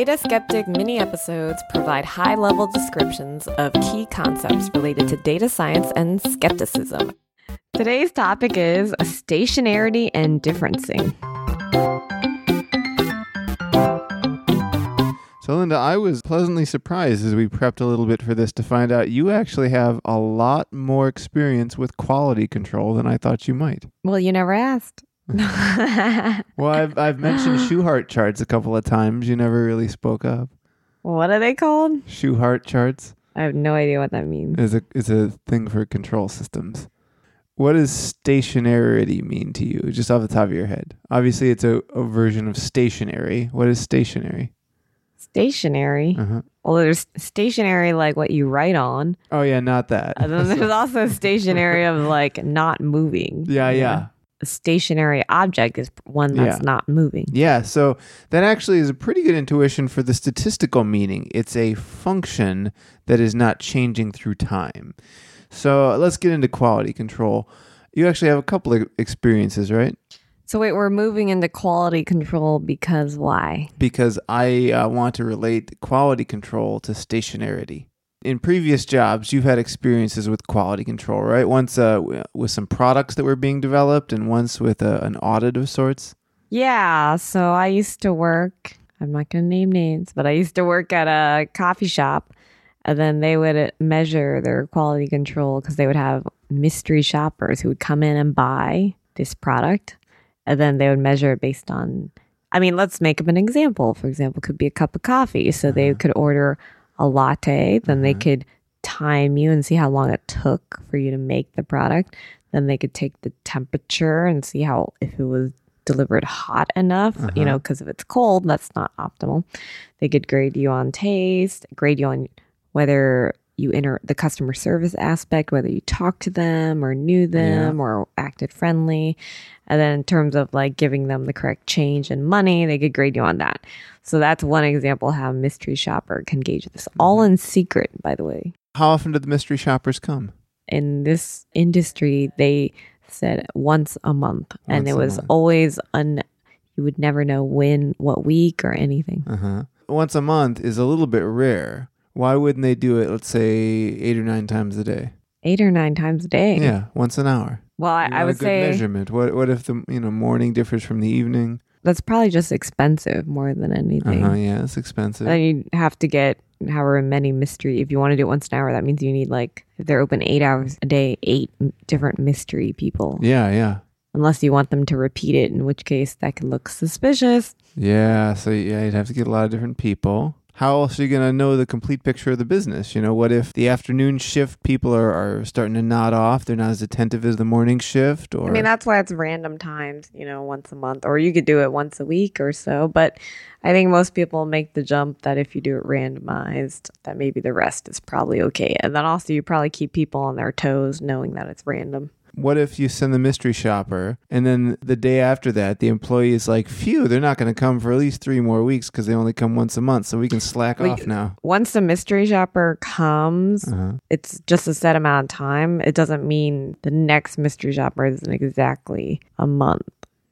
Data Skeptic mini episodes provide high level descriptions of key concepts related to data science and skepticism. Today's topic is stationarity and differencing. So, Linda, I was pleasantly surprised as we prepped a little bit for this to find out you actually have a lot more experience with quality control than I thought you might. Well, you never asked. Well, I've, I've mentioned Shewhart charts a couple of times. You never really spoke up. what are they called? Shewhart charts I have no idea what that means. is a, is a thing for control systems. What does stationarity mean to you, just off the top of your head? Obviously, it's a, a version of stationary. What is stationary? Stationary. Uh-huh. Well, there's stationary like what you write on, Oh, yeah, not that. and then there's also stationary of like not moving. yeah, yeah. A stationary object is one that's Yeah. not moving. Yeah, so that actually is a pretty good intuition for the statistical meaning. It's a function that is not changing through time. So let's get into quality control. You actually have a couple of experiences, right? So wait, we're moving into quality control because why? Because I uh, want to relate quality control to stationarity. In previous jobs, you've had experiences with quality control, right? Once uh, with some products that were being developed, and once with a, an audit of sorts. Yeah, so I used to work, I'm not going to name names, but I used to work at a coffee shop and then they would uh, measure their quality control because they would have mystery shoppers who would come in and buy this product and then they would measure it based on I mean, let's make up an example. For example, it could be a cup of coffee. So they uh-huh. could order a latte, then they mm-hmm. could time you and see how long it took for you to make the product. Then they could take the temperature and see how if it was delivered hot enough, you know, uh-huh. because if it's cold, that's not optimal. They could grade you on taste, grade you on whether you enter the customer service aspect, whether you talked to them or knew them or acted friendly. And then in terms of like giving them the correct change and money, they could grade you on that. So that's one example how a mystery shopper can gauge this. All in secret, by the way. How often do the mystery shoppers come? In this industry, they said once a month, and it was month. always un. You would never know when, what week, or anything. Uh huh. Once a month is a little bit rare. Why wouldn't they do it, let's say, eight or nine times a day? Eight or nine times a day. Yeah, once an hour. Well, I, I would a good say measurement. What what if the you know morning differs from the evening? that's probably just expensive more than anything. huh. Yeah, it's expensive. And then you have to get however many mystery. If you want to do it once an hour, that means you need like if they're open eight hours a day, eight different mystery people. yeah, yeah, Unless you want them to repeat it, in which case that could look suspicious. yeah. So yeah, you'd have to get a lot of different people. How else are you gonna know the complete picture of the business? You know, what if the afternoon shift people are, are starting to nod off? They're not as attentive as the morning shift, or I mean, that's why it's random times, you know, once a month, or you could do it once a week or so. But I think most people make the jump that if you do it randomized, that maybe the rest is probably okay. And then also, you probably keep people on their toes knowing that it's random. What if you send the mystery shopper and then the day after that, the employee is like, phew, they're not going to come for at least three more weeks because they only come once a month. So we can slack Well, off now. Once the mystery shopper comes, Uh-huh. it's just a set amount of time. It doesn't mean the next mystery shopper isn't exactly a month.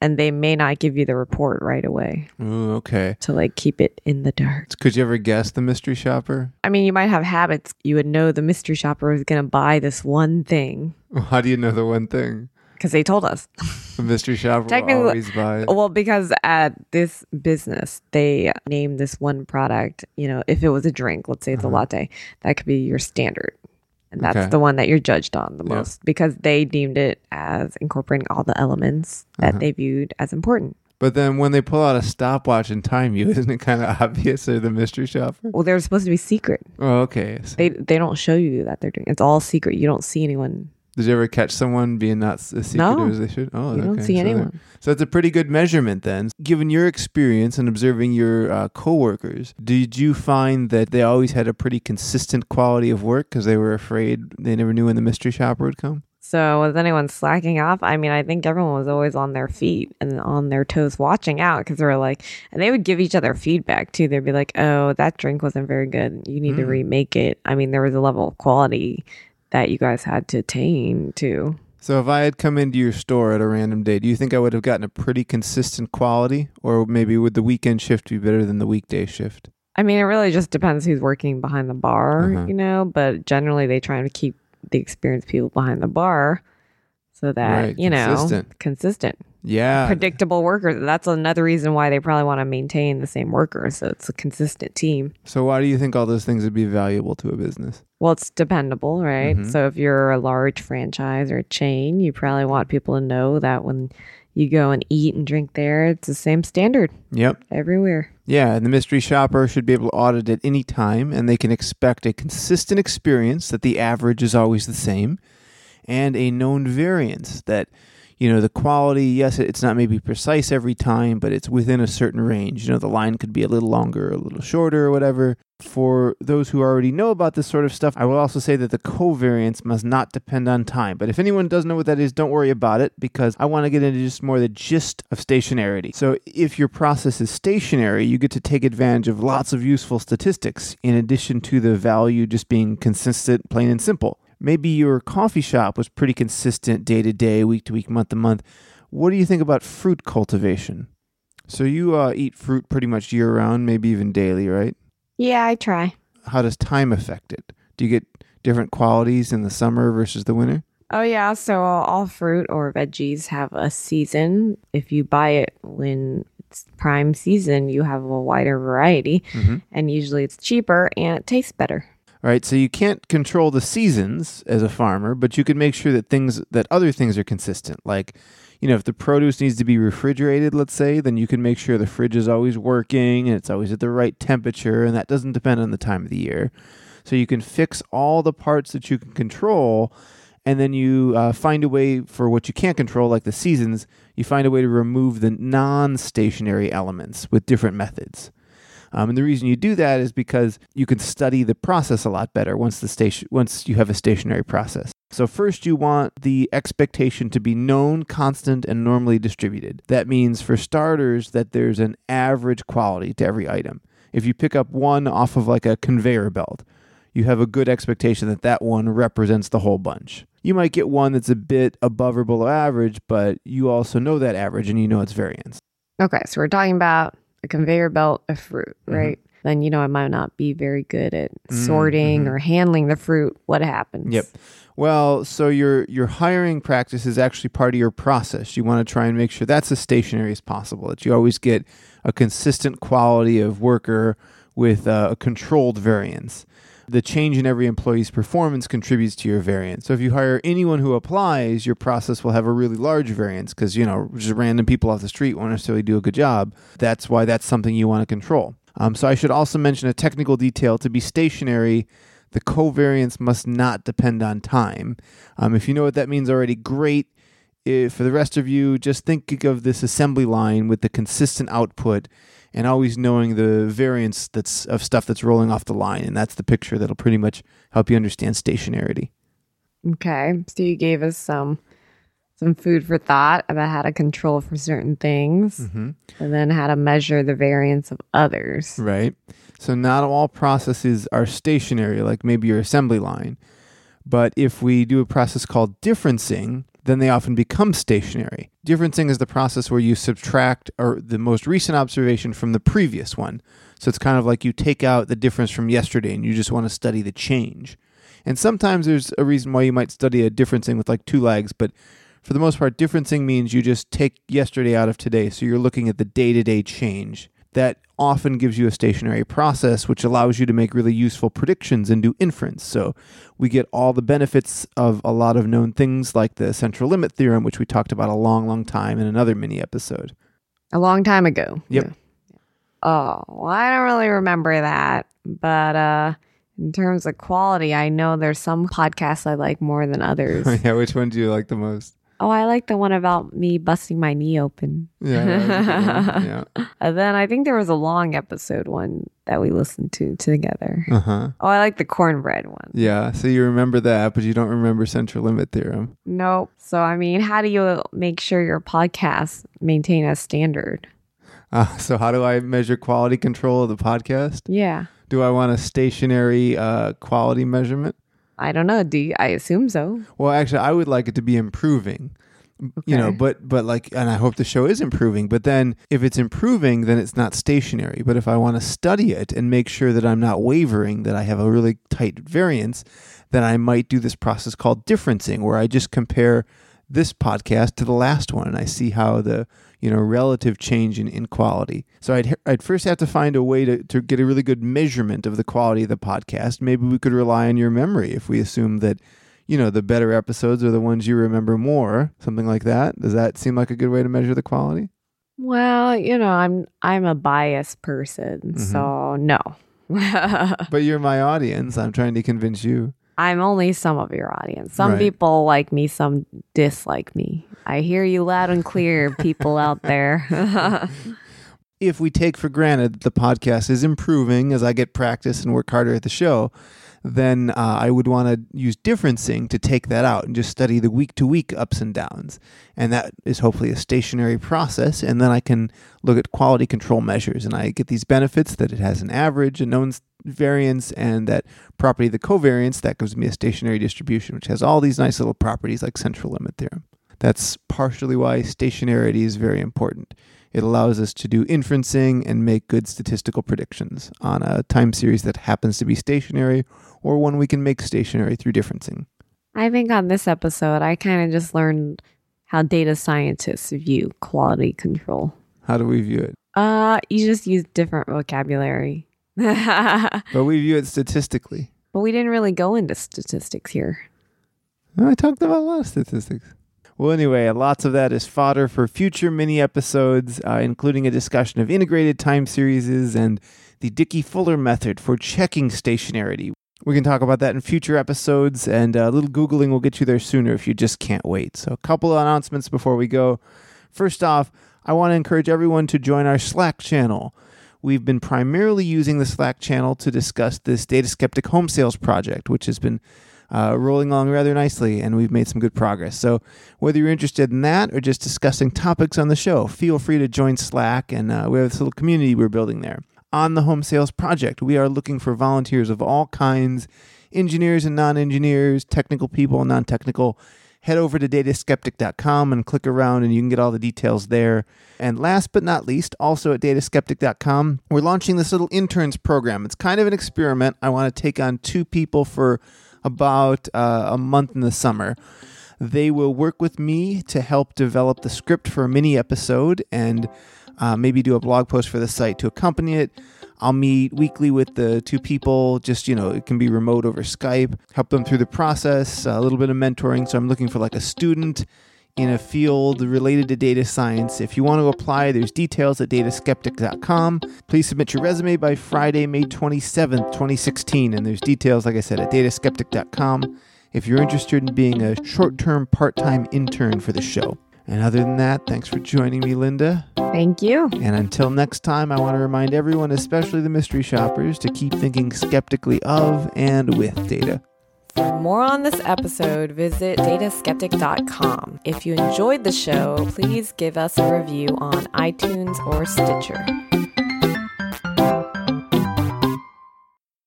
And they may not give you the report right away Ooh, okay. to like keep it in the dark. Could you ever guess the mystery shopper? I mean, you might have habits. You would know the mystery shopper is going to buy this one thing How do you know the one thing? because they told us. The mystery shopper will Technically- always buy it. Well, because at this business, they named this one product, you know, if it was a drink, let's say it's a uh-huh. latte, that could be your standard. And that's. Okay. the one that you're judged on the Yeah. most because they deemed it as incorporating all the elements that Uh-huh. they viewed as important. But then when they pull out a stopwatch and time you, isn't it kind of obvious they're the mystery shopper? Well, they're supposed to be secret. Oh, okay. So They they don't show you that they're doing. It's all secret. You don't see anyone. Did you ever catch someone being not as secretive No. as they should? Oh, You don't okay. see So anyone. So that's a pretty good measurement then. Given your experience and observing your uh, coworkers, did you find that they always had a pretty consistent quality of work because they were afraid they never knew when the mystery shopper would come? So was anyone slacking off? I mean, I think everyone was always on their feet and on their toes, watching out because they were like, and they would give each other feedback too. They'd be like, "Oh, that drink wasn't very good. You need to Mm. remake it." I mean, there was a level of quality that you guys had to attain to. So if I had come into your store at a random day, do you think I would have gotten a pretty consistent quality, or maybe would the weekend shift be better than the weekday shift? I mean, it really just depends who's working behind the bar, Uh-huh. you know, but generally they try to keep the experienced people behind the bar so that, Right, you know, consistent. consistent, Yeah. predictable workers. That's another reason why they probably want to maintain the same workers. So it's a consistent team. So why do you think all those things would be valuable to a business? Well, it's dependable, right? Mhm. So if you're a large franchise or a chain, you probably want people to know that when you go and eat and drink there, it's the same standard Yep. everywhere. Yeah, and the mystery shopper should be able to audit at any time, and they can expect a consistent experience that the average is always the same, and a known variance that, you know, the quality, yes, it's not maybe precise every time, but it's within a certain range. You know, the line could be a little longer, a little shorter, or whatever. For those who already know about this sort of stuff, I will also say that the covariance must not depend on time. But if anyone does know what that is, don't worry about it because I want to get into just more the gist of stationarity. So if your process is stationary, you get to take advantage of lots of useful statistics in addition to the value just being consistent, plain and simple. Maybe your coffee shop was pretty consistent day to day, week to week, month to month. What do you think about fruit cultivation? So you uh, eat fruit pretty much year round, maybe even daily, right? Yeah, I try. how does time affect it? Do you get different qualities in the summer versus the winter? Oh, yeah. So all fruit or veggies have a season. If you buy it when it's prime season, you have a wider variety, Mhm. and usually it's cheaper and it tastes better. Right, so you can't control the seasons as a farmer, but you can make sure that things that other things are consistent. Like, you know, if the produce needs to be refrigerated, let's say, then you can make sure the fridge is always working and it's always at the right temperature, and that doesn't depend on the time of the year. So you can fix all the parts that you can control, and then you uh, find a way for what you can't control, like the seasons. You find a way to remove the non-stationary elements with different methods. Um, and the reason you do that is because you can study the process a lot better once the station once you have a stationary process. So first you want the expectation to be known, constant, and normally distributed. That means for starters that there's an average quality to every item. If you pick up one off of like a conveyor belt, you have a good expectation that that one represents the whole bunch. You might get one that's a bit above or below average, but you also know that average and you know its variance. Okay, so we're talking about a conveyor belt of fruit, Mhm. right? Then you know I might not be very good at Mm, sorting mhm. or handling the fruit. What happens? Yep. Well, so your your hiring practice is actually part of your process. You want to try and make sure that's as stationary as possible. That you always get a consistent quality of worker with uh, a controlled variance. The change in every employee's performance contributes to your variance. So if you hire anyone who applies, your process will have a really large variance because you know just random people off the street won't necessarily do a good job. That's why that's something you want to control. Um, so I should also mention a technical detail to be stationary the covariance must not depend on time. Um, if you know what that means already, great. For the rest of you, just think of this assembly line with the consistent output and always knowing the variance that's of stuff that's rolling off the line, and that's the picture that'll pretty much help you understand stationarity. Okay. So you gave us some some food for thought about how to control for certain things Mm-hmm. and then how to measure the variance of others. Right. So not all processes are stationary, like maybe your assembly line. But if we do a process called differencing, then they often become stationary. Differencing is the process where you subtract or the most recent observation from the previous one. So it's kind of like you take out the difference from yesterday and you just want to study the change. And sometimes there's a reason why you might study a differencing with like two lags, but for the most part, differencing means you just take yesterday out of today. So you're looking at the day to day change. That often gives you a stationary process, which allows you to make really useful predictions and do inference. So we get all the benefits of a lot of known things like the central limit theorem, which we talked about a long, long time in another mini episode. A long time ago. Yep. Yeah. Oh, well, I don't really remember that. But uh in terms of quality, I know there's some podcasts I like more than others. yeah, which one do you like the most? Oh, I like the one about me busting my knee open. Yeah, that was a good one. yeah. And then I think there was a long episode one that we listened to together. Uh huh. Oh, I like the cornbread one. Yeah. So you remember that, but you don't remember central limit theorem. Nope. So I mean, how do you make sure your podcasts maintain a standard? Uh, so how do I measure quality control of the podcast? Yeah. Do I want a stationary uh, quality measurement? I don't know. You, I assume so? Well, actually, I would like it to be improving. you know but but like and i hope the show is improving but then if it's improving then it's not stationary but if i want to study it and make sure that i'm not wavering that i have a really tight variance then i might do this process called differencing where i just compare this podcast to the last one and i see how the you know relative change in, in quality so I'd, I'd first have to find a way to, to get a really good measurement of the quality of the podcast maybe we could rely on your memory if we assume that you know, the better episodes are the ones you remember more, something like that. Does that seem like a good way to measure the quality? Well, you know, I'm I'm a biased person, Mm-hmm. so no. But you're my audience. I'm trying to convince you. I'm only some of your audience. Some Right. people like me, some dislike me. I hear you loud and clear, people out there. If we take for granted that the podcast is improving as I get practice and work harder at the show, then uh, I would want to use differencing to take that out and just study the week to week ups and downs. And that is hopefully a stationary process. And then I can look at quality control measures and I get these benefits that it has an average, and no s- variance, and that property, of the covariance, that gives me a stationary distribution, which has all these nice little properties like central limit theorem. That's partially why stationarity is very important. It allows us to do inferencing and make good statistical predictions on a time series that happens to be stationary or one we can make stationary through differencing. I think on this episode, I kind of just learned how data scientists view quality control. How do we view it? Uh, you just use different vocabulary. But we view it statistically. But we didn't really go into statistics here. I talked about a lot of statistics. Well, anyway, lots of that is fodder for future mini episodes, uh, including a discussion of integrated time series and the Dickey Fuller method for checking stationarity. We can talk about that in future episodes, and uh, a little Googling will get you there sooner if you just can't wait. So, a couple of announcements before we go. First off, I want to encourage everyone to join our Slack channel. We've been primarily using the Slack channel to discuss this Data Skeptic home sales project, which has been uh, rolling along rather nicely, and we've made some good progress. So, whether you're interested in that or just discussing topics on the show, feel free to join Slack, and uh, we have this little community we're building there. On the home sales project, we are looking for volunteers of all kinds engineers and non engineers, technical people and non technical. Head over to dataskeptic.com and click around, and you can get all the details there. And last but not least, also at dataskeptic.com, we're launching this little interns program. It's kind of an experiment. I want to take on two people for about uh, a month in the summer. They will work with me to help develop the script for a mini episode and uh, maybe do a blog post for the site to accompany it. I'll meet weekly with the two people, just, you know, it can be remote over Skype, help them through the process, a little bit of mentoring. So I'm looking for like a student in a field related to data science. If you want to apply, there's details at dataskeptic.com. Please submit your resume by Friday, May 27th, 2016. And there's details, like I said, at dataskeptic.com if you're interested in being a short term, part time intern for the show. And other than that, thanks for joining me, Linda. Thank you. And until next time, I want to remind everyone, especially the mystery shoppers, to keep thinking skeptically of and with data. For more on this episode, visit dataskeptic.com. If you enjoyed the show, please give us a review on iTunes or Stitcher.